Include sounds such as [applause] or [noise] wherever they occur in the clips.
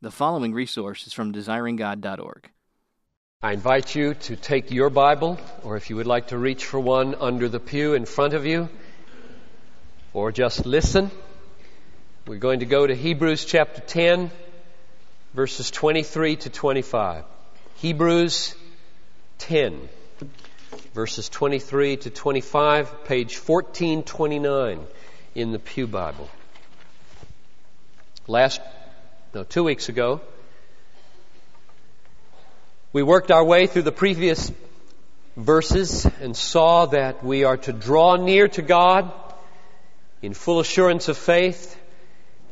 The following resource is from desiringgod.org. I invite you to take your Bible, or if you would like to reach for one under the pew in front of you, or just listen. We're going to go to Hebrews chapter 10, verses 23 to 25. Hebrews 10, verses 23 to 25, page 1429 in the Pew Bible. Last, no, two weeks ago, we worked our way through the previous verses and saw that we are to draw near to God in full assurance of faith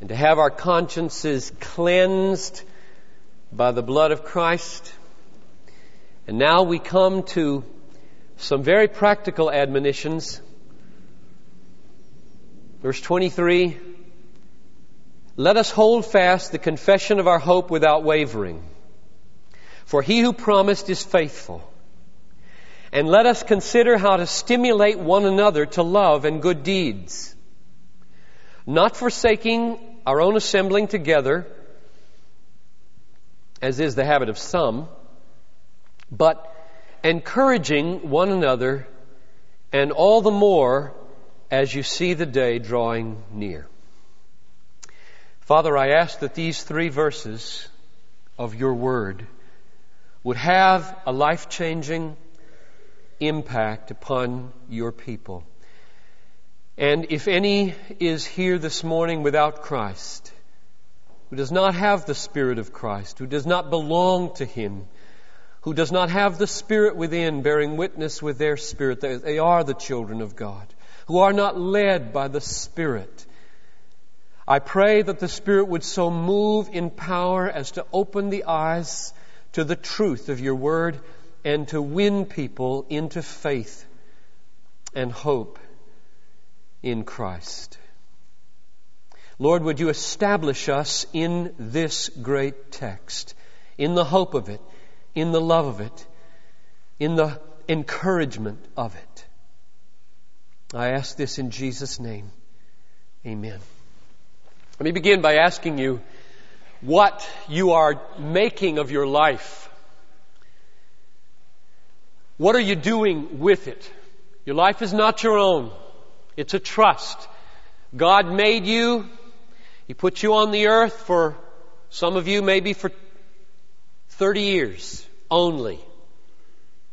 and to have our consciences cleansed by the blood of Christ. And now we come to some very practical admonitions. Verse 23 Let us hold fast the confession of our hope without wavering. For he who promised is faithful. And let us consider how to stimulate one another to love and good deeds. Not forsaking our own assembling together, as is the habit of some, but encouraging one another, and all the more as you see the day drawing near. Father, I ask that these three verses of your word would have a life changing impact upon your people. And if any is here this morning without Christ, who does not have the Spirit of Christ, who does not belong to Him, who does not have the Spirit within bearing witness with their spirit that they are the children of God, who are not led by the Spirit, I pray that the Spirit would so move in power as to open the eyes to the truth of your word and to win people into faith and hope in Christ. Lord, would you establish us in this great text, in the hope of it, in the love of it, in the encouragement of it. I ask this in Jesus' name. Amen. Let me begin by asking you what you are making of your life. What are you doing with it? Your life is not your own. It's a trust. God made you. He put you on the earth for some of you maybe for 30 years only.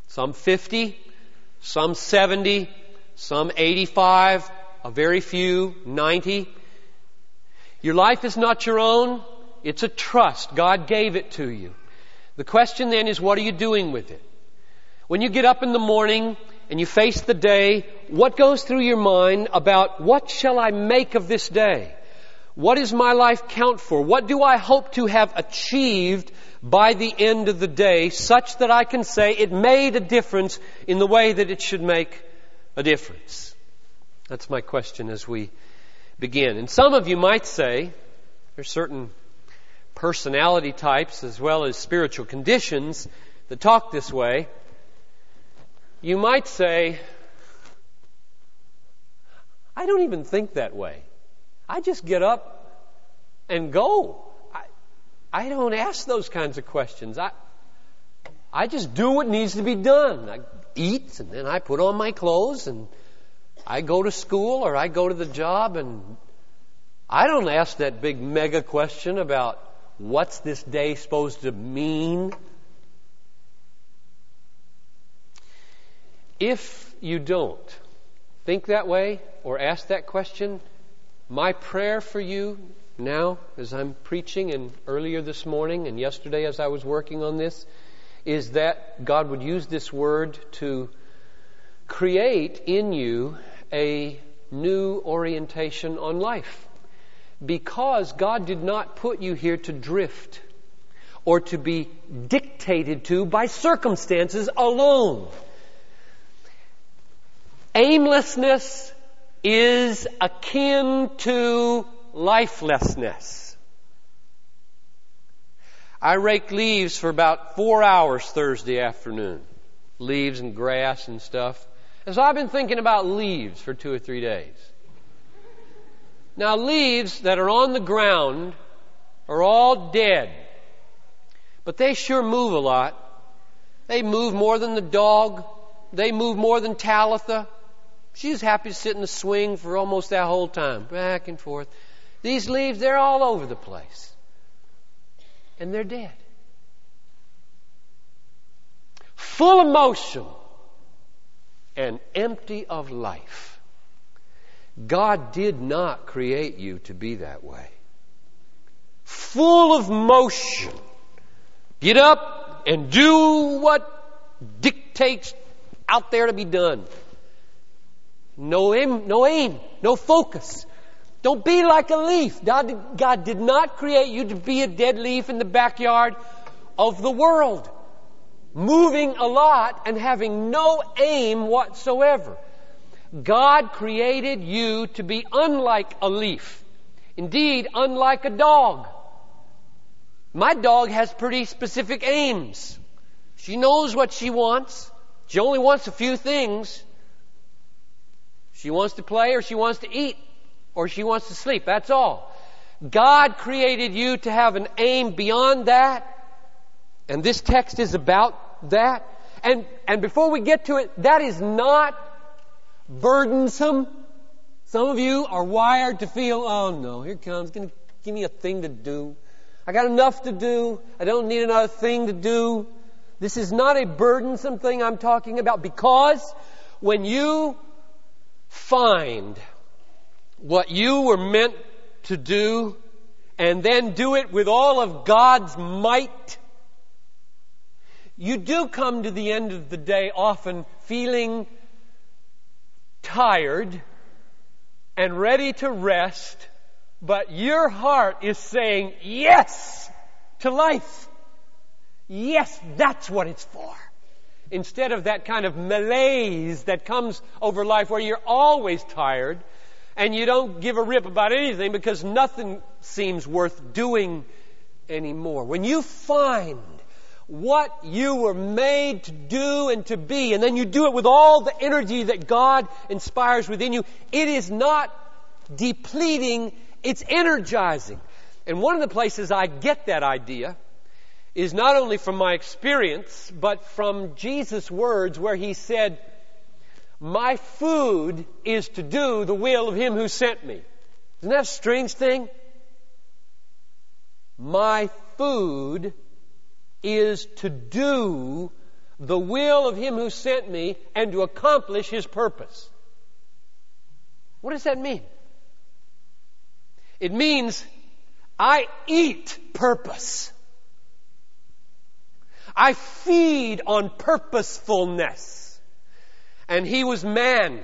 Some 50, some 70, some 85, a very few, 90. Your life is not your own. It's a trust. God gave it to you. The question then is, what are you doing with it? When you get up in the morning and you face the day, what goes through your mind about what shall I make of this day? What does my life count for? What do I hope to have achieved by the end of the day such that I can say it made a difference in the way that it should make a difference? That's my question as we begin. And some of you might say, there's certain personality types as well as spiritual conditions that talk this way, you might say, I don't even think that way. I just get up and go. I, I don't ask those kinds of questions. I, I just do what needs to be done. I eat and then I put on my clothes and I go to school or I go to the job and I don't ask that big mega question about What's this day supposed to mean? If you don't think that way or ask that question, my prayer for you now, as I'm preaching and earlier this morning and yesterday as I was working on this, is that God would use this word to create in you a new orientation on life because God did not put you here to drift or to be dictated to by circumstances alone. Aimlessness is akin to lifelessness. I rake leaves for about four hours Thursday afternoon. Leaves and grass and stuff. And so I've been thinking about leaves for two or three days. Now, leaves that are on the ground are all dead. But they sure move a lot. They move more than the dog. They move more than Talitha. She's happy to sit in the swing for almost that whole time, back and forth. These leaves, they're all over the place. And they're dead. Full of motion and empty of life. God did not create you to be that way. Full of motion. Get up and do what dictates out there to be done. No aim, no aim, no focus. Don't be like a leaf. God, God did not create you to be a dead leaf in the backyard of the world, moving a lot and having no aim whatsoever. God created you to be unlike a leaf. Indeed, unlike a dog. My dog has pretty specific aims. She knows what she wants. She only wants a few things. She wants to play or she wants to eat or she wants to sleep. That's all. God created you to have an aim beyond that. And this text is about that. And, and before we get to it, that is not burdensome. Some of you are wired to feel, oh no, here comes, gonna give me a thing to do. I got enough to do. I don't need another thing to do. This is not a burdensome thing I'm talking about because when you find what you were meant to do and then do it with all of God's might, you do come to the end of the day often feeling tired and ready to rest, but your heart is saying yes to life. Yes, that's what it's for instead of that kind of malaise that comes over life where you're always tired and you don't give a rip about anything because nothing seems worth doing anymore. When you find what you were made to do and to be, and then you do it with all the energy that God inspires within you, it is not depleting, it's energizing. And one of the places I get that idea is not only from my experience, but from Jesus' words where he said, My food is to do the will of him who sent me. Isn't that a strange thing? My food is to do the will of him who sent me and to accomplish his purpose. What does that mean? It means I eat purpose. I feed on purposefulness. And he was man.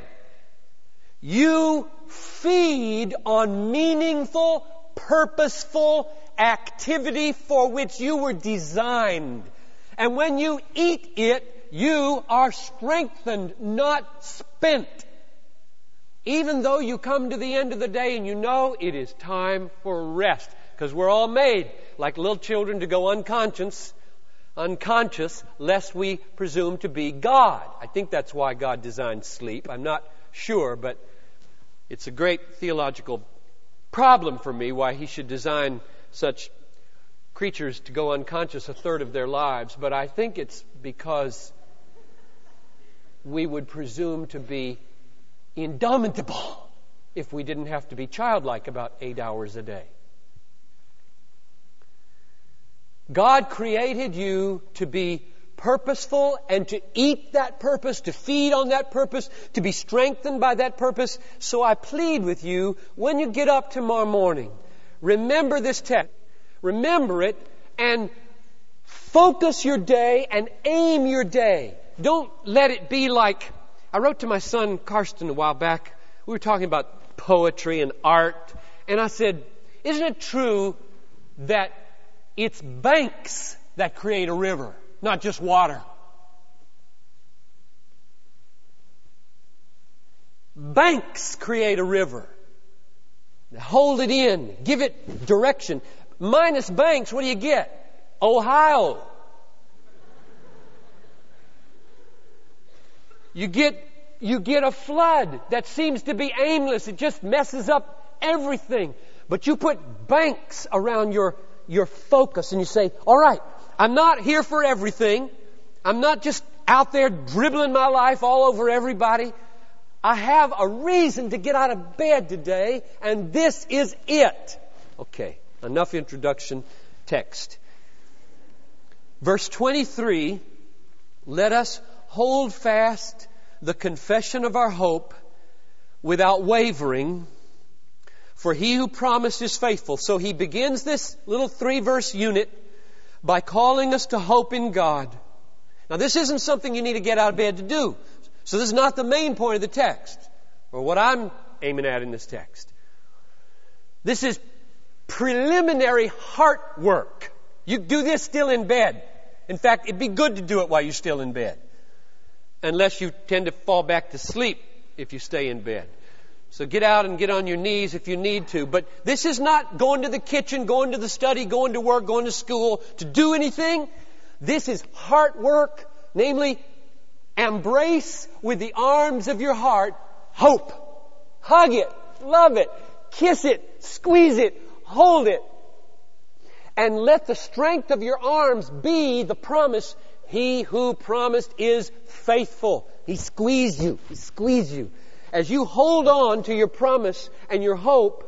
You feed on meaningful, purposeful activity for which you were designed. And when you eat it, you are strengthened, not spent. Even though you come to the end of the day and you know it is time for rest, because we're all made like little children to go unconscious unconscious lest we presume to be God. I think that's why God designed sleep. I'm not sure, but it's a great theological problem for me why he should design such creatures to go unconscious a third of their lives. But I think it's because we would presume to be indomitable if we didn't have to be childlike about eight hours a day. God created you to be purposeful and to eat that purpose, to feed on that purpose, to be strengthened by that purpose. So I plead with you, when you get up tomorrow morning, remember this text. Remember it and focus your day and aim your day. Don't let it be like, I wrote to my son Karsten a while back. We were talking about poetry and art. And I said, isn't it true that it's banks that create a river, not just water. Banks create a river. Hold it in. Give it direction. Minus banks, what do you get? Ohio. You get, you get a flood that seems to be aimless. It just messes up everything. But you put banks around your your focus and you say, all right, I'm not here for everything. I'm not just out there dribbling my life all over everybody. I have a reason to get out of bed today, and this is it. Okay, enough introduction text. Verse 23 let us hold fast the confession of our hope without wavering, for he who promised is faithful. So he begins this little three verse unit by calling us to hope in God. Now this isn't something you need to get out of bed to do. So this is not the main point of the text, or what I'm aiming at in this text. This is preliminary heart work. You do this still in bed. In fact, it'd be good to do it while you're still in bed. Unless you tend to fall back to sleep if you stay in bed. So get out and get on your knees if you need to. But this is not going to the kitchen, going to the study, going to work, going to school to do anything. This is heart work, namely, embrace with the arms of your heart hope. Hug it, love it, kiss it, squeeze it, hold it. And let the strength of your arms be the promise. He who promised is faithful. He squeezed you. He squeezed you. As you hold on to your promise and your hope,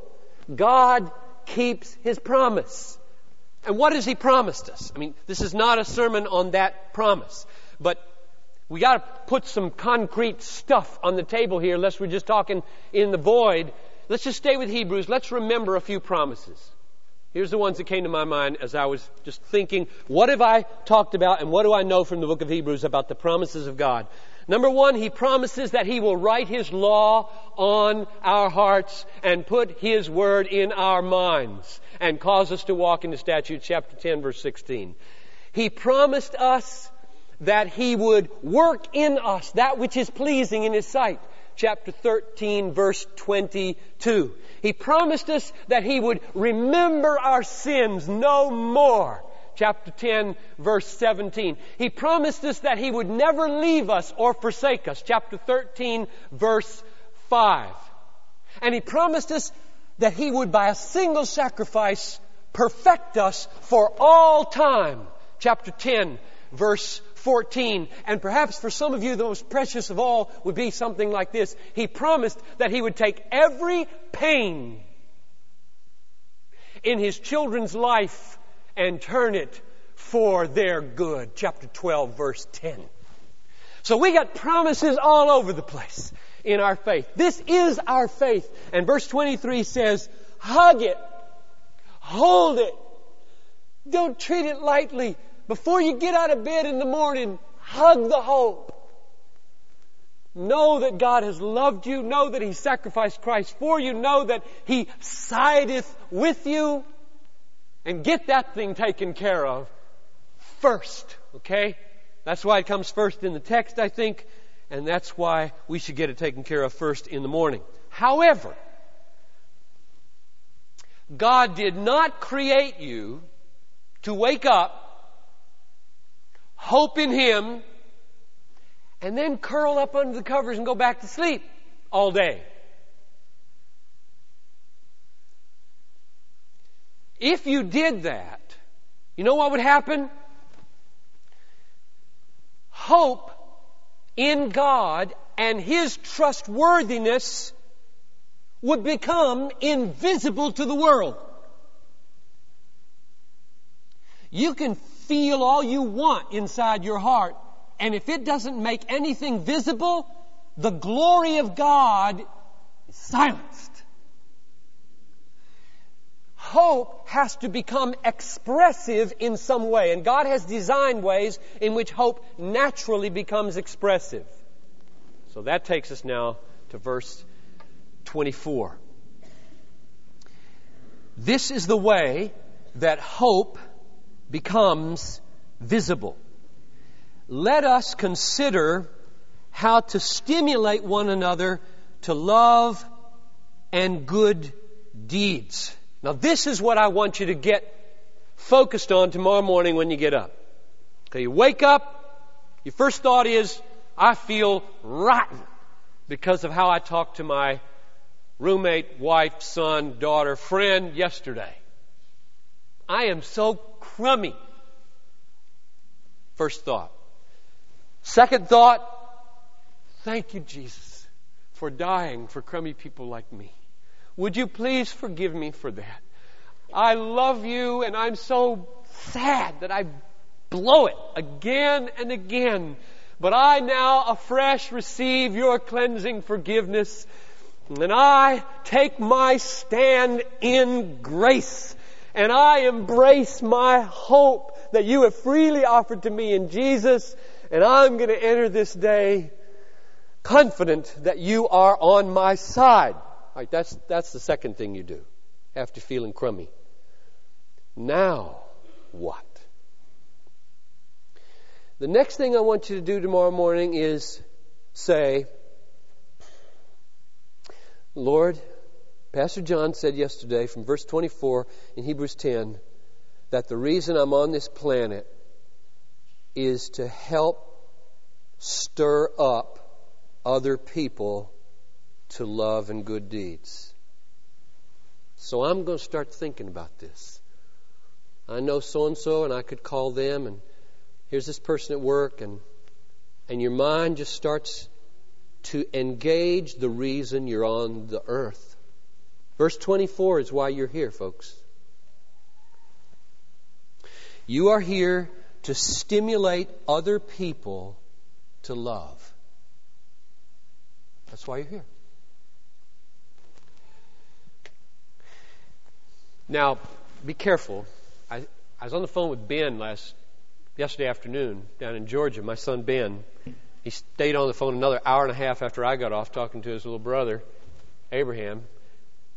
God keeps His promise. And what has He promised us? I mean, this is not a sermon on that promise, but we got to put some concrete stuff on the table here, lest we're just talking in the void. Let's just stay with Hebrews. Let's remember a few promises. Here's the ones that came to my mind as I was just thinking, what have I talked about and what do I know from the book of Hebrews about the promises of God? Number one, he promises that he will write his law on our hearts and put his word in our minds and cause us to walk in the statutes, chapter 10, verse 16. He promised us that he would work in us that which is pleasing in his sight. Chapter 13, verse 22. He promised us that he would remember our sins no more chapter 10, verse 17. He promised us that He would never leave us or forsake us, chapter 13, verse 5. And He promised us that He would, by a single sacrifice, perfect us for all time, chapter 10, verse 14. And perhaps for some of you, the most precious of all would be something like this. He promised that He would take every pain in His children's life and turn it for their good. Chapter 12, verse 10. So we got promises all over the place in our faith. This is our faith. And verse 23 says, hug it. Hold it. Don't treat it lightly. Before you get out of bed in the morning, hug the hope. Know that God has loved you. Know that He sacrificed Christ for you. Know that He sideth with you and get that thing taken care of first, okay? That's why it comes first in the text, I think, and that's why we should get it taken care of first in the morning. However, God did not create you to wake up, hope in Him, and then curl up under the covers and go back to sleep all day. If you did that, you know what would happen? Hope in God and His trustworthiness would become invisible to the world. You can feel all you want inside your heart, and if it doesn't make anything visible, the glory of God is silenced hope has to become expressive in some way. And God has designed ways in which hope naturally becomes expressive. So that takes us now to verse 24. This is the way that hope becomes visible. Let us consider how to stimulate one another to love and good deeds. Now, this is what I want you to get focused on tomorrow morning when you get up. Okay, you wake up, your first thought is, I feel rotten because of how I talked to my roommate, wife, son, daughter, friend yesterday. I am so crummy. First thought. Second thought, thank you, Jesus, for dying for crummy people like me. Would you please forgive me for that? I love you and I'm so sad that I blow it again and again. But I now afresh receive your cleansing forgiveness and I take my stand in grace and I embrace my hope that you have freely offered to me in Jesus and I'm going to enter this day confident that you are on my side. That's, that's the second thing you do after feeling crummy. Now, what? The next thing I want you to do tomorrow morning is say, Lord, Pastor John said yesterday from verse 24 in Hebrews 10 that the reason I'm on this planet is to help stir up other people to love and good deeds. So I'm going to start thinking about this. I know so and so, and I could call them, and here's this person at work, and and your mind just starts to engage the reason you're on the earth. Verse 24 is why you're here, folks. You are here to stimulate other people to love. That's why you're here. Now, be careful. I, I was on the phone with Ben last yesterday afternoon down in Georgia. My son Ben, he stayed on the phone another hour and a half after I got off talking to his little brother, Abraham.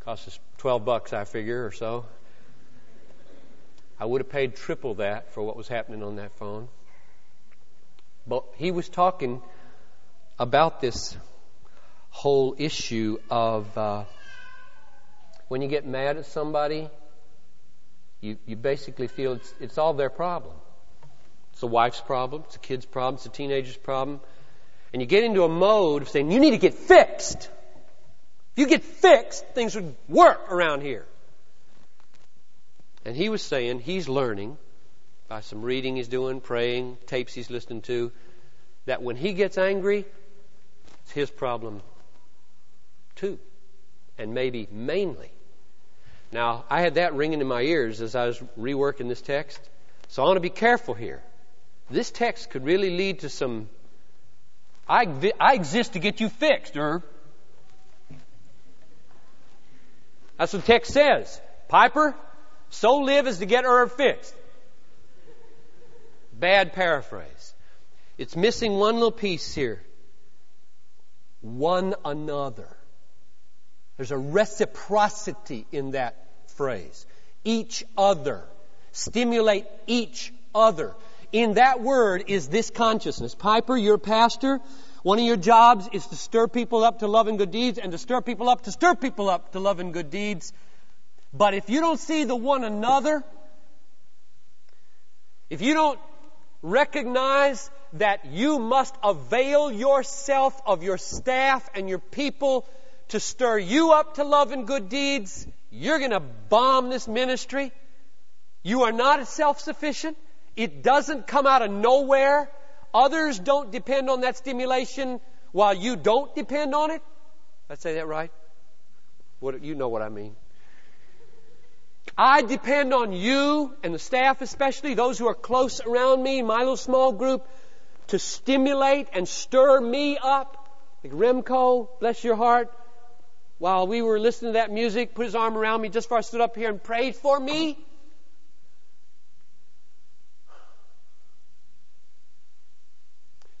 Cost us twelve bucks, I figure, or so. I would have paid triple that for what was happening on that phone. But he was talking about this whole issue of uh, when you get mad at somebody you, you basically feel it's, it's all their problem. It's the wife's problem, it's the kid's problem, it's the teenager's problem. And you get into a mode of saying, you need to get fixed. If you get fixed, things would work around here. And he was saying he's learning by some reading he's doing, praying, tapes he's listening to, that when he gets angry, it's his problem too. And maybe mainly. Now, I had that ringing in my ears as I was reworking this text. So I want to be careful here. This text could really lead to some. I, I exist to get you fixed, or. That's what the text says. Piper, so live as to get her fixed. Bad paraphrase. It's missing one little piece here. One another. There's a reciprocity in that phrase. Each other. Stimulate each other. In that word is this consciousness. Piper, your pastor. One of your jobs is to stir people up to love and good deeds and to stir people up to stir people up to love and good deeds. But if you don't see the one another, if you don't recognize that you must avail yourself of your staff and your people to stir you up to love and good deeds, you're going to bomb this ministry. You are not self sufficient. It doesn't come out of nowhere. Others don't depend on that stimulation while you don't depend on it. Did I say that right? What, you know what I mean. I depend on you and the staff, especially those who are close around me, my little small group, to stimulate and stir me up. Like Remco, bless your heart, while we were listening to that music, put his arm around me just before I stood up here and prayed for me.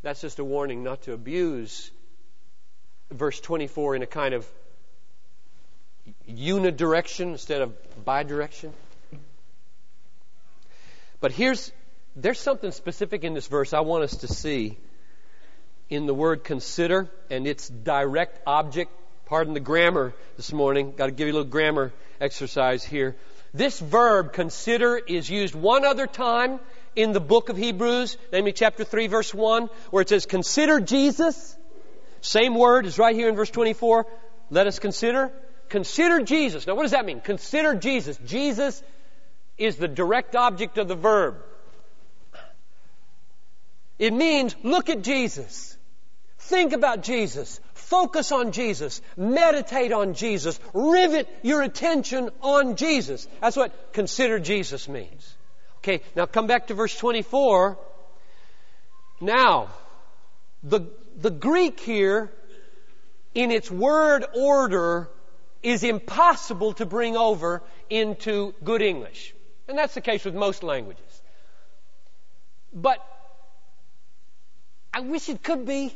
That's just a warning not to abuse verse 24 in a kind of unidirection instead of bidirection. But here's there's something specific in this verse I want us to see in the word consider and its direct object Pardon the grammar this morning. Got to give you a little grammar exercise here. This verb, consider, is used one other time in the book of Hebrews, namely chapter 3, verse 1, where it says, Consider Jesus. Same word is right here in verse 24. Let us consider. Consider Jesus. Now, what does that mean? Consider Jesus. Jesus is the direct object of the verb. It means look at Jesus. Think about Jesus. Focus on Jesus. Meditate on Jesus. Rivet your attention on Jesus. That's what consider Jesus means. Okay, now come back to verse 24. Now, the, the Greek here, in its word order, is impossible to bring over into good English. And that's the case with most languages. But I wish it could be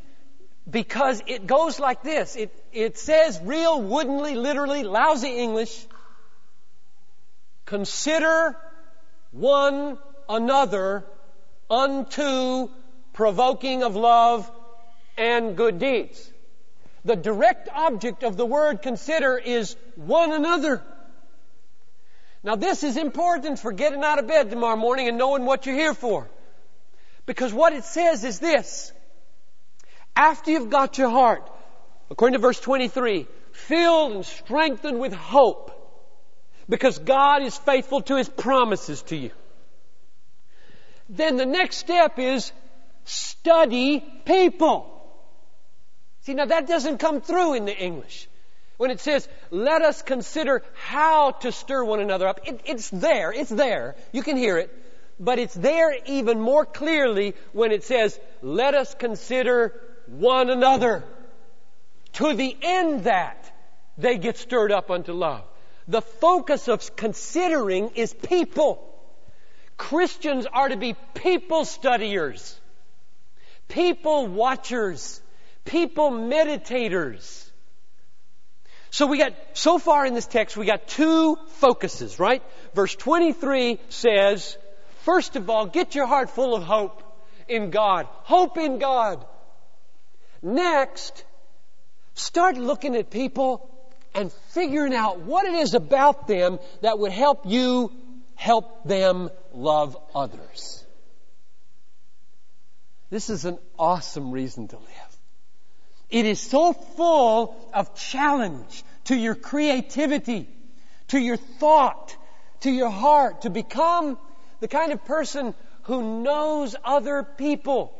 because it goes like this. It, it says real woodenly, literally, lousy English. Consider one another unto provoking of love and good deeds. The direct object of the word consider is one another. Now this is important for getting out of bed tomorrow morning and knowing what you're here for. Because what it says is this. After you've got your heart, according to verse 23, filled and strengthened with hope, because God is faithful to His promises to you. Then the next step is study people. See, now that doesn't come through in the English. When it says, let us consider how to stir one another up, it, it's there, it's there. You can hear it. But it's there even more clearly when it says, let us consider one another to the end that they get stirred up unto love. The focus of considering is people. Christians are to be people studiers, people watchers, people meditators. So we got, so far in this text, we got two focuses, right? Verse 23 says, First of all, get your heart full of hope in God. Hope in God. Next, start looking at people and figuring out what it is about them that would help you help them love others. This is an awesome reason to live. It is so full of challenge to your creativity, to your thought, to your heart, to become the kind of person who knows other people.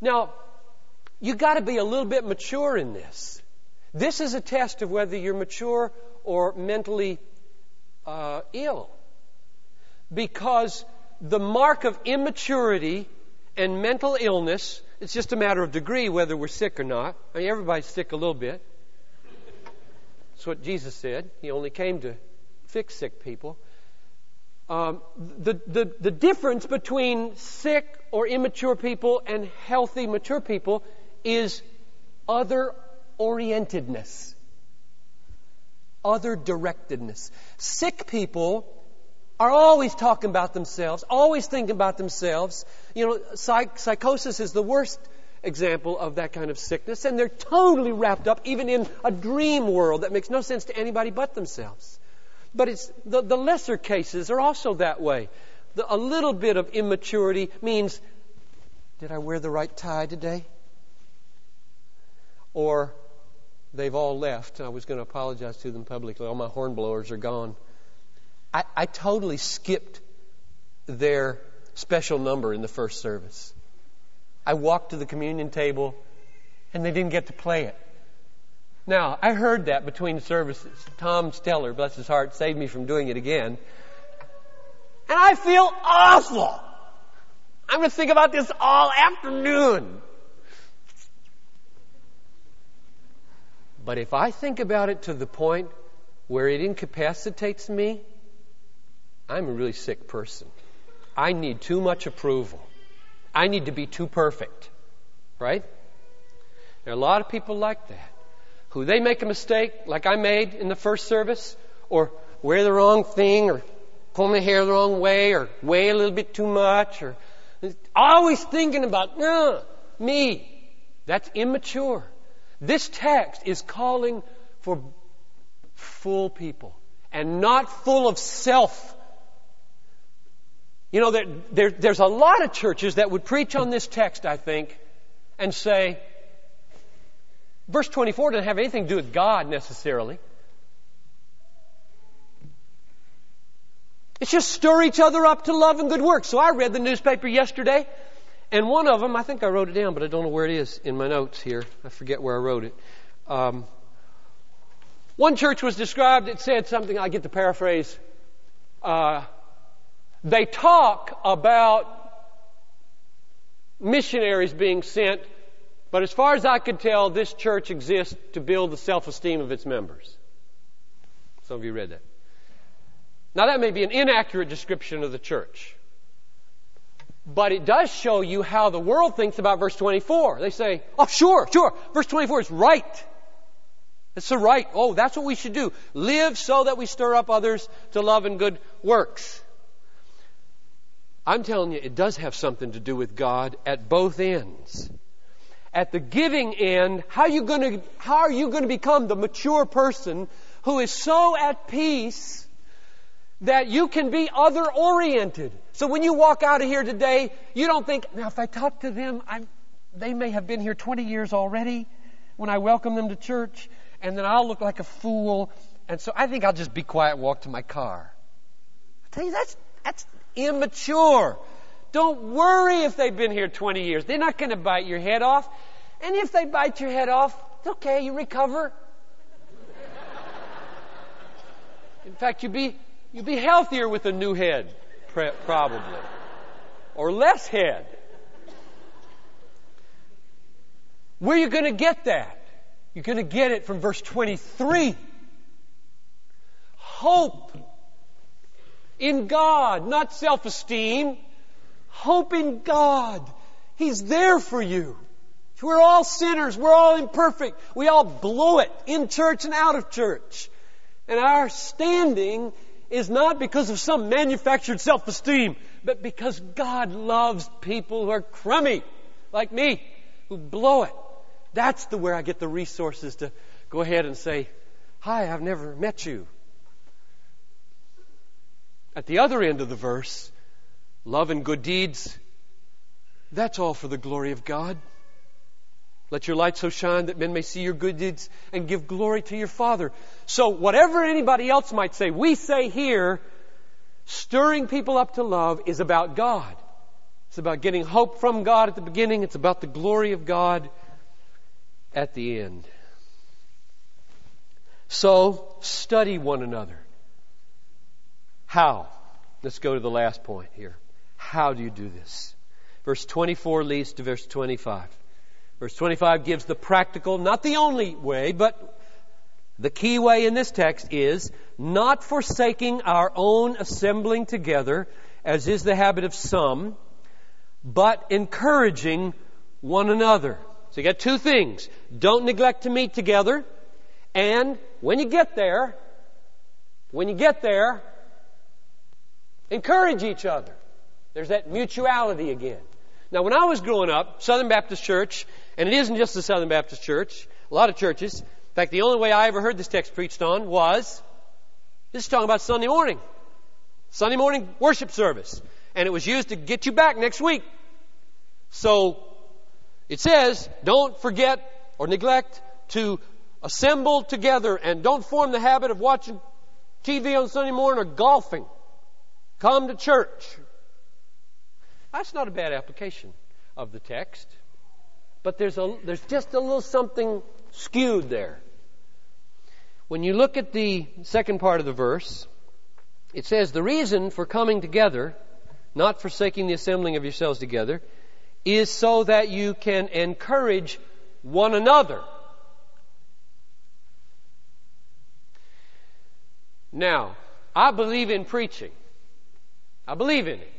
Now, you gotta be a little bit mature in this. This is a test of whether you're mature or mentally uh, ill. Because the mark of immaturity and mental illness, it's just a matter of degree whether we're sick or not. I mean, everybody's sick a little bit. That's what Jesus said. He only came to fix sick people. Um, the, the, the difference between sick or immature people and healthy, mature people is other orientedness, other directedness. Sick people are always talking about themselves, always thinking about themselves. You know, psych- psychosis is the worst example of that kind of sickness, and they're totally wrapped up even in a dream world that makes no sense to anybody but themselves. But it's the, the lesser cases are also that way. The, a little bit of immaturity means, did I wear the right tie today? Or they've all left. I was going to apologize to them publicly. All my hornblowers are gone. I, I totally skipped their special number in the first service. I walked to the communion table and they didn't get to play it. Now, I heard that between services. Tom Steller, bless his heart, saved me from doing it again. And I feel awful. I'm going to think about this all afternoon. But if I think about it to the point where it incapacitates me, I'm a really sick person. I need too much approval. I need to be too perfect. Right? There are a lot of people like that who they make a mistake like I made in the first service, or wear the wrong thing, or pull my hair the wrong way, or weigh a little bit too much, or always thinking about no, me. That's immature. This text is calling for full people and not full of self. You know, there, there, there's a lot of churches that would preach on this text, I think, and say, Verse 24 doesn't have anything to do with God necessarily. It's just stir each other up to love and good works. So I read the newspaper yesterday And one of them, I think I wrote it down, but I don't know where it is in my notes here. I forget where I wrote it. Um, one church was described, it said something, I get to paraphrase. Uh, they talk about missionaries being sent, but as far as I could tell, this church exists to build the self esteem of its members. Some of you read that. Now, that may be an inaccurate description of the church. But it does show you how the world thinks about verse 24. They say, oh, sure, sure. Verse 24 is right. It's the right. Oh, that's what we should do. Live so that we stir up others to love and good works. I'm telling you, it does have something to do with God at both ends. At the giving end, how are you going to, how are you going to become the mature person who is so at peace that you can be other oriented? So when you walk out of here today, you don't think, now if I talk to them, I'm, they may have been here 20 years already when I welcome them to church, and then I'll look like a fool, and so I think I'll just be quiet walk to my car. I tell you, that's, that's immature. Don't worry if they've been here 20 years. They're not going to bite your head off. And if they bite your head off, it's okay, you recover. In fact, you'd be, you'd be healthier with a new head, probably. Or less head. Where are you going to get that? You're going to get it from verse 23. Hope in God, not self-esteem. Hope in God. He's there for you. We're all sinners. We're all imperfect. We all blow it in church and out of church. And our standing is not because of some manufactured self-esteem, but because God loves people who are crummy, like me, who blow it. That's the where I get the resources to go ahead and say, Hi, I've never met you. At the other end of the verse, love and good deeds, that's all for the glory of God. Let your light so shine that men may see your good deeds and give glory to your Father. So, whatever anybody else might say, we say here, stirring people up to love is about God. It's about getting hope from God at the beginning, it's about the glory of God at the end. So, study one another. How? Let's go to the last point here. How do you do this? Verse 24 leads to verse 25. Verse 25 gives the practical, not the only way, but the key way in this text is not forsaking our own assembling together, as is the habit of some, but encouraging one another. So you got two things. Don't neglect to meet together, and when you get there, when you get there, Encourage each other. There's that mutuality again. Now, when I was growing up, Southern Baptist Church, and it isn't just the Southern Baptist Church, a lot of churches, in fact, the only way I ever heard this text preached on was this is talking about Sunday morning. Sunday morning worship service. And it was used to get you back next week. So, it says, don't forget or neglect to assemble together and don't form the habit of watching TV on Sunday morning or golfing. Come to church. That's not a bad application of the text. But there's, a, there's just a little something skewed there. When you look at the second part of the verse, it says, The reason for coming together, not forsaking the assembling of yourselves together, is so that you can encourage one another. Now, I believe in preaching. I believe in it.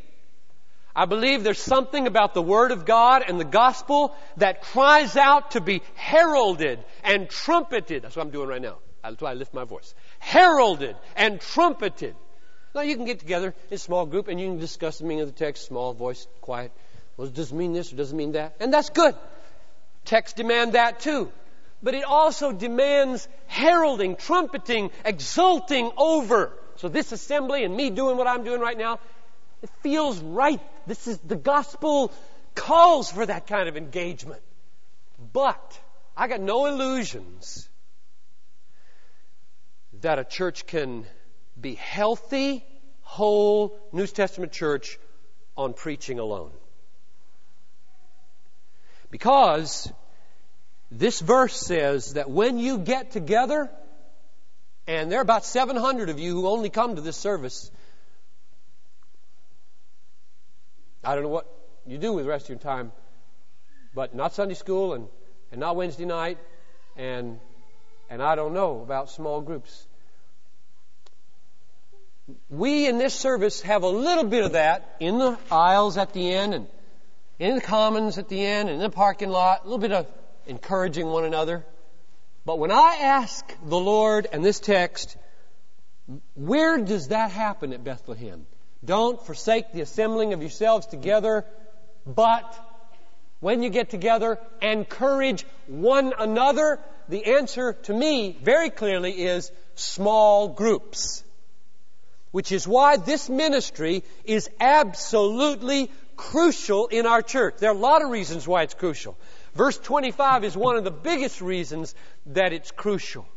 I believe there's something about the Word of God and the Gospel that cries out to be heralded and trumpeted. That's what I'm doing right now. That's why I lift my voice. Heralded and trumpeted. Now you can get together in a small group and you can discuss the meaning of the text, small voice, quiet. Well, does it mean this or does it mean that? And that's good. Texts demand that too. But it also demands heralding, trumpeting, exulting over. So this assembly and me doing what I'm doing right now, it feels right. This is the gospel calls for that kind of engagement. But I got no illusions that a church can be healthy, whole New Testament church on preaching alone. Because this verse says that when you get together, and there are about 700 of you who only come to this service, I don't know what you do with the rest of your time, but not Sunday school and, and not Wednesday night, and, and I don't know about small groups. We in this service have a little bit of that in the aisles at the end and in the commons at the end and in the parking lot, a little bit of encouraging one another. But when I ask the Lord and this text, where does that happen at Bethlehem? Don't forsake the assembling of yourselves together, but when you get together, encourage one another. The answer to me very clearly is small groups. Which is why this ministry is absolutely crucial in our church. There are a lot of reasons why it's crucial. Verse 25 is one of the biggest reasons that it's crucial.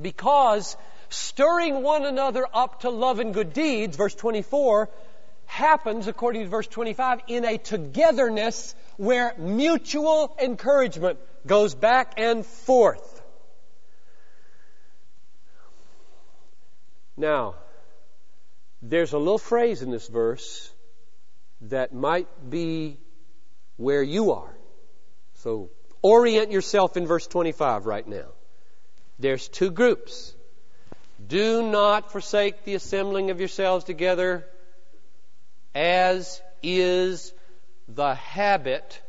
Because stirring one another up to love and good deeds, verse 24, happens, according to verse 25, in a togetherness where mutual encouragement goes back and forth. Now, there's a little phrase in this verse that might be where you are. So orient yourself in verse 25 right now. There's two groups. Do not forsake the assembling of yourselves together, as is the habit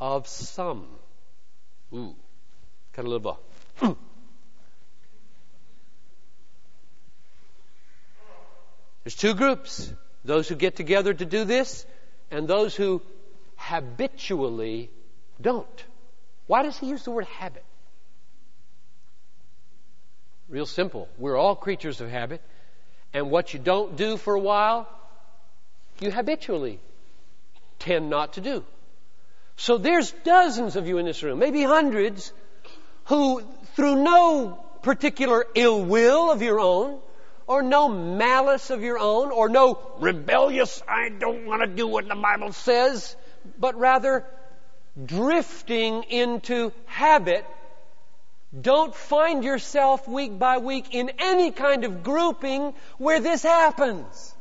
of some. Ooh, cut a little ball. [clears throat] There's two groups those who get together to do this, and those who habitually don't. Why does he use the word habit? Real simple. We're all creatures of habit, and what you don't do for a while, you habitually tend not to do. So there's dozens of you in this room, maybe hundreds, who through no particular ill will of your own, or no malice of your own, or no rebellious, I don't want to do what the Bible says, but rather drifting into habit. Don't find yourself week by week in any kind of grouping where this happens.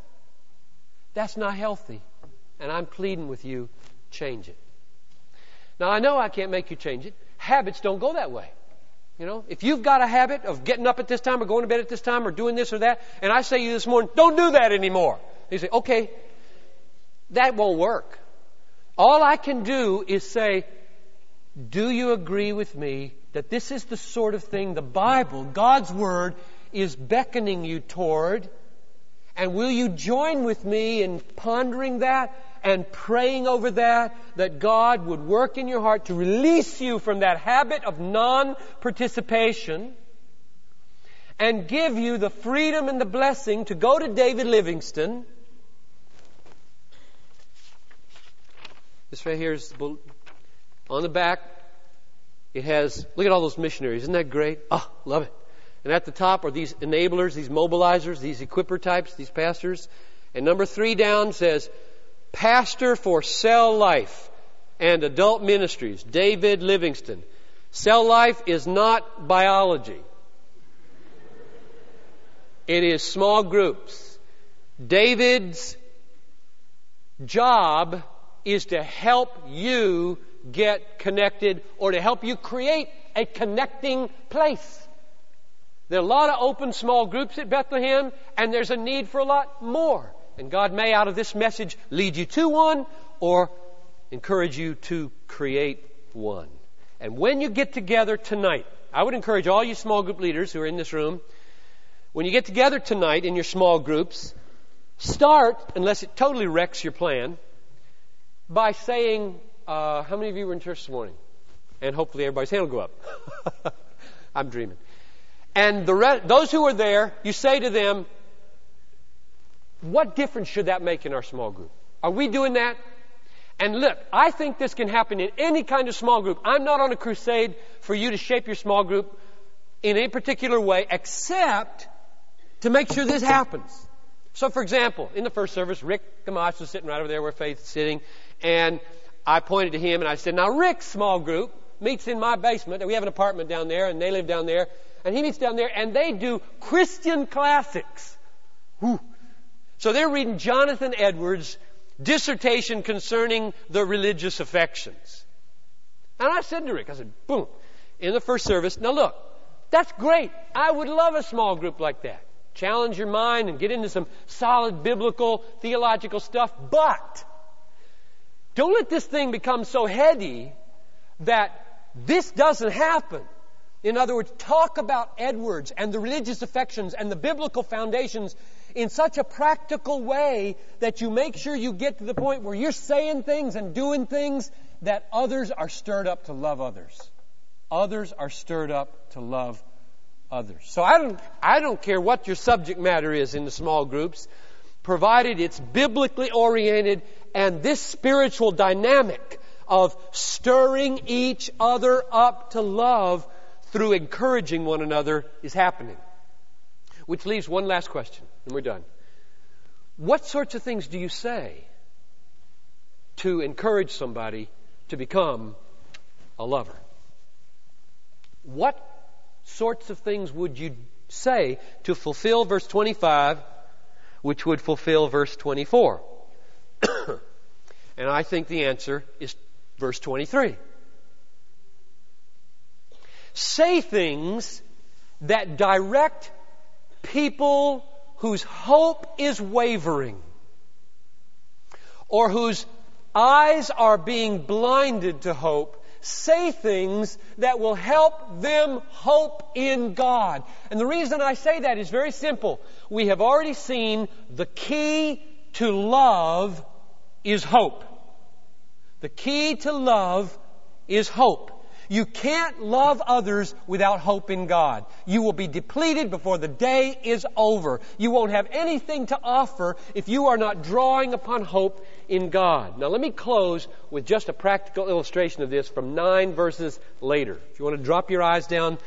That's not healthy. And I'm pleading with you, change it. Now I know I can't make you change it. Habits don't go that way. You know, if you've got a habit of getting up at this time or going to bed at this time or doing this or that, and I say to you this morning, don't do that anymore. You say, okay, that won't work. All I can do is say, do you agree with me that this is the sort of thing the Bible, God's Word, is beckoning you toward? And will you join with me in pondering that and praying over that, that God would work in your heart to release you from that habit of non-participation and give you the freedom and the blessing to go to David Livingston. This right here is on the back. It has, look at all those missionaries. Isn't that great? Oh, love it. And at the top are these enablers, these mobilizers, these equiper types, these pastors. And number three down says, pastor for Cell Life and Adult Ministries, David Livingston. Cell life is not biology. It is small groups. David's job is to help you get connected or to help you create a connecting place. There are a lot of open small groups at Bethlehem, and there's a need for a lot more. And God may, out of this message, lead you to one or encourage you to create one. And when you get together tonight, I would encourage all you small group leaders who are in this room, when you get together tonight in your small groups, start, unless it totally wrecks your plan, by saying, uh, how many of you were in church this morning? And hopefully everybody's hand will go up. [laughs] I'm dreaming. And the re- those who are there, you say to them, what difference should that make in our small group? Are we doing that? And look, I think this can happen in any kind of small group. I'm not on a crusade for you to shape your small group in a particular way, except to make sure this happens. So, for example, in the first service, Rick Gamache was sitting right over there where Faith's sitting, and I pointed to him and I said, Now, Rick's small group meets in my basement. We have an apartment down there, and they live down there. And he meets down there, and they do Christian classics. Whew. So they're reading Jonathan Edwards' dissertation concerning the religious affections. And I said to Rick, I said, boom, in the first service, now look, that's great. I would love a small group like that. Challenge your mind and get into some solid biblical, theological stuff, but don't let this thing become so heady that this doesn't happen. In other words, talk about Edwards and the religious affections and the biblical foundations in such a practical way that you make sure you get to the point where you're saying things and doing things that others are stirred up to love others. Others are stirred up to love others. So I don't, I don't care what your subject matter is in the small groups, provided it's biblically oriented and this spiritual dynamic of stirring each other up to love through encouraging one another is happening. Which leaves one last question, and we're done. What sorts of things do you say to encourage somebody to become a lover? What sorts of things would you say to fulfill verse 25, which would fulfill verse 24? and I think the answer is verse 23. Say things that direct people whose hope is wavering or whose eyes are being blinded to hope say things that will help them hope in God. And the reason I say that is very simple. We have already seen the key to love is hope. The key to love is hope. You can't love others without hope in God. You will be depleted before the day is over. You won't have anything to offer if you are not drawing upon hope in God. Now let me close with just a practical illustration of this from nine verses later. If you want to drop your eyes down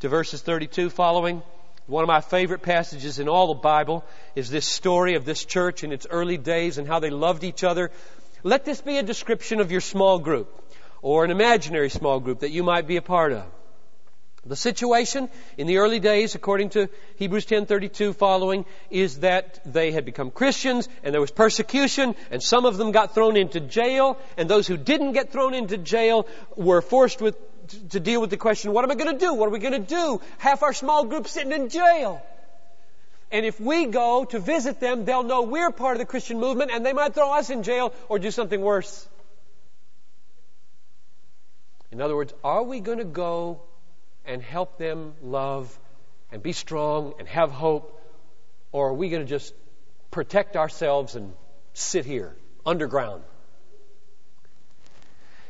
to verses 32 following, one of my favorite passages in all the Bible is this story of this church in its early days and how they loved each other. Let this be a description of your small group or an imaginary small group that you might be a part of. The situation in the early days, according to Hebrews 10:32 following, is that they had become Christians and there was persecution and some of them got thrown into jail and those who didn't get thrown into jail were forced with, to deal with the question, what am I going to do? What are we going to do? Half our small group sitting in jail. And if we go to visit them, they'll know we're part of the Christian movement and they might throw us in jail or do something worse. In other words, are we going to go and help them love and be strong and have hope? Or are we going to just protect ourselves and sit here underground?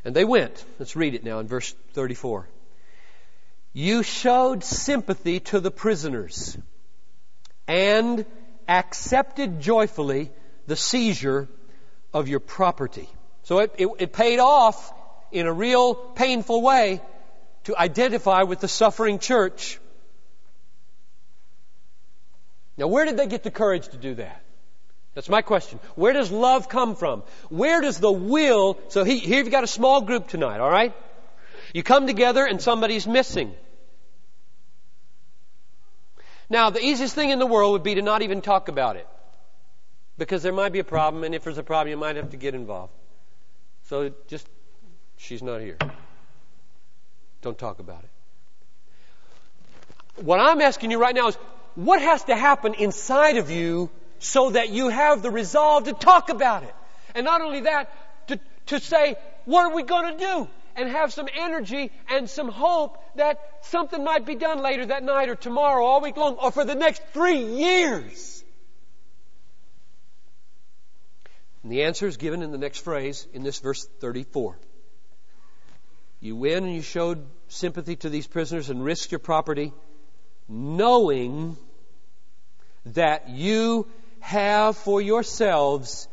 And they went. Let's read it now in verse 34. You showed sympathy to the prisoners and accepted joyfully the seizure of your property. So it, it, it paid off in a real painful way to identify with the suffering church. Now, where did they get the courage to do that? That's my question. Where does love come from? Where does the will, so he, here you've got a small group tonight, alright? You come together and somebody's missing. Now, the easiest thing in the world would be to not even talk about it. Because there might be a problem, and if there's a problem, you might have to get involved. So just She's not here. Don't talk about it. What I'm asking you right now is what has to happen inside of you so that you have the resolve to talk about it? And not only that, to, to say, what are we going to do? And have some energy and some hope that something might be done later that night or tomorrow, all week long, or for the next three years. And the answer is given in the next phrase in this verse 34. You went and you showed sympathy to these prisoners and risked your property, knowing that you have for yourselves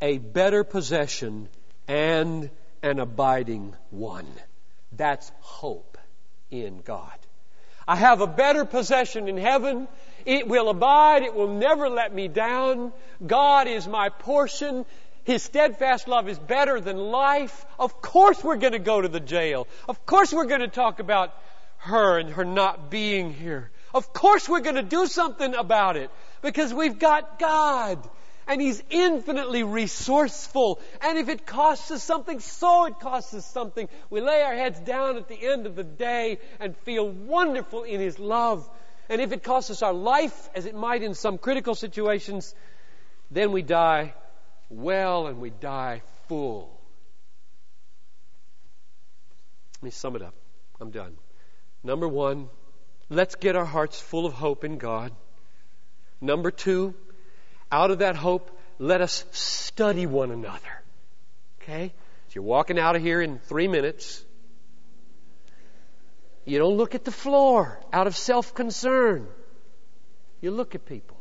a better possession and an abiding one. That's hope in God. I have a better possession in heaven. It will abide. It will never let me down. God is my portion. His steadfast love is better than life. Of course we're going to go to the jail. Of course we're going to talk about her and her not being here. Of course we're going to do something about it because we've got God and He's infinitely resourceful. And if it costs us something, so it costs us something. We lay our heads down at the end of the day and feel wonderful in His love. And if it costs us our life, as it might in some critical situations, then we die well and we die full. Let me sum it up. I'm done. Number one, let's get our hearts full of hope in God. Number two, out of that hope, let us study one another. Okay? So you're walking out of here in three minutes. You don't look at the floor out of self concern. You look at people.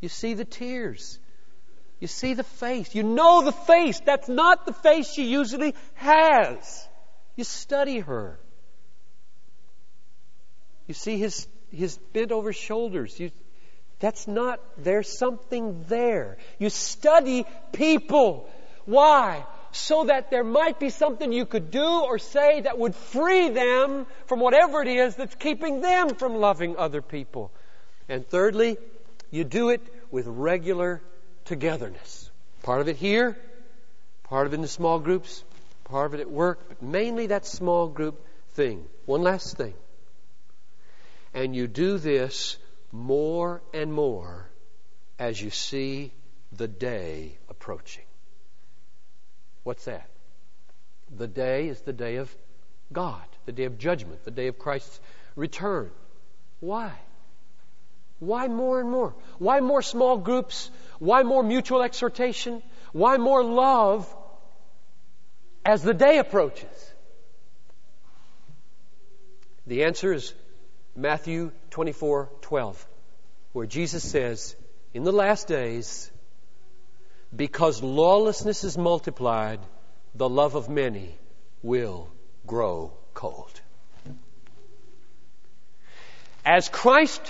You see the tears. You see the face. You know the face. That's not the face she usually has. You study her. You see his, his bent over shoulders. You, that's not, there's something there. You study people. Why? So that there might be something you could do or say that would free them from whatever it is that's keeping them from loving other people. And thirdly, you do it with regular togetherness. Part of it here, part of it in the small groups, part of it at work, but mainly that small group thing. One last thing. And you do this more and more as you see the day approaching. What's that? The day is the day of God, the day of judgment, the day of Christ's return. Why? Why more and more? Why more small groups? Why more mutual exhortation? Why more love as the day approaches? The answer is Matthew 24 12, where Jesus says, In the last days, because lawlessness is multiplied, the love of many will grow cold. As Christ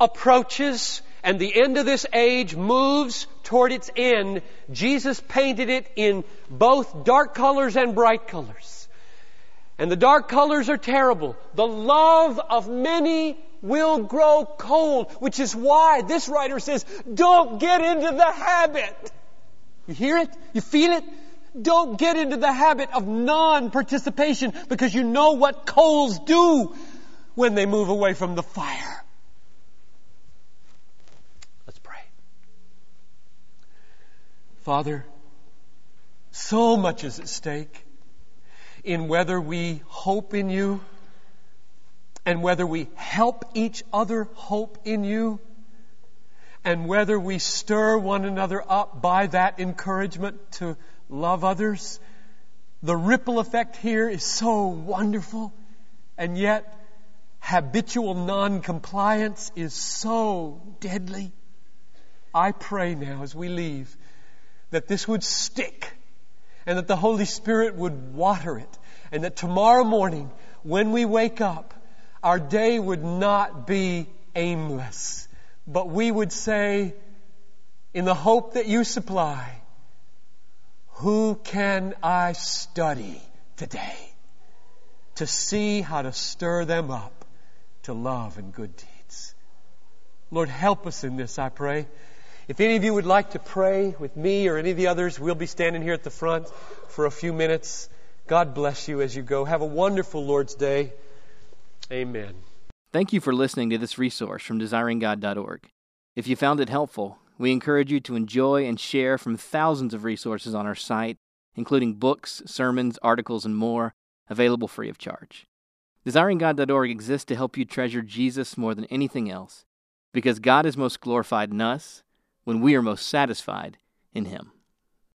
approaches and the end of this age moves toward its end, Jesus painted it in both dark colors and bright colors. And the dark colors are terrible. The love of many will grow cold, which is why this writer says, don't get into the habit. You hear it? You feel it? Don't get into the habit of non-participation because you know what coals do when they move away from the fire. Father, so much is at stake in whether we hope in you and whether we help each other hope in you and whether we stir one another up by that encouragement to love others. The ripple effect here is so wonderful and yet habitual non-compliance is so deadly. I pray now as we leave that this would stick and that the Holy Spirit would water it and that tomorrow morning when we wake up, our day would not be aimless, but we would say, in the hope that you supply, who can I study today to see how to stir them up to love and good deeds? Lord, help us in this, I pray. If any of you would like to pray with me or any of the others, we'll be standing here at the front for a few minutes. God bless you as you go. Have a wonderful Lord's Day. Amen. Thank you for listening to this resource from desiringgod.org. If you found it helpful, we encourage you to enjoy and share from thousands of resources on our site, including books, sermons, articles, and more, available free of charge. DesiringGod.org exists to help you treasure Jesus more than anything else, because God is most glorified in us when we are most satisfied in Him.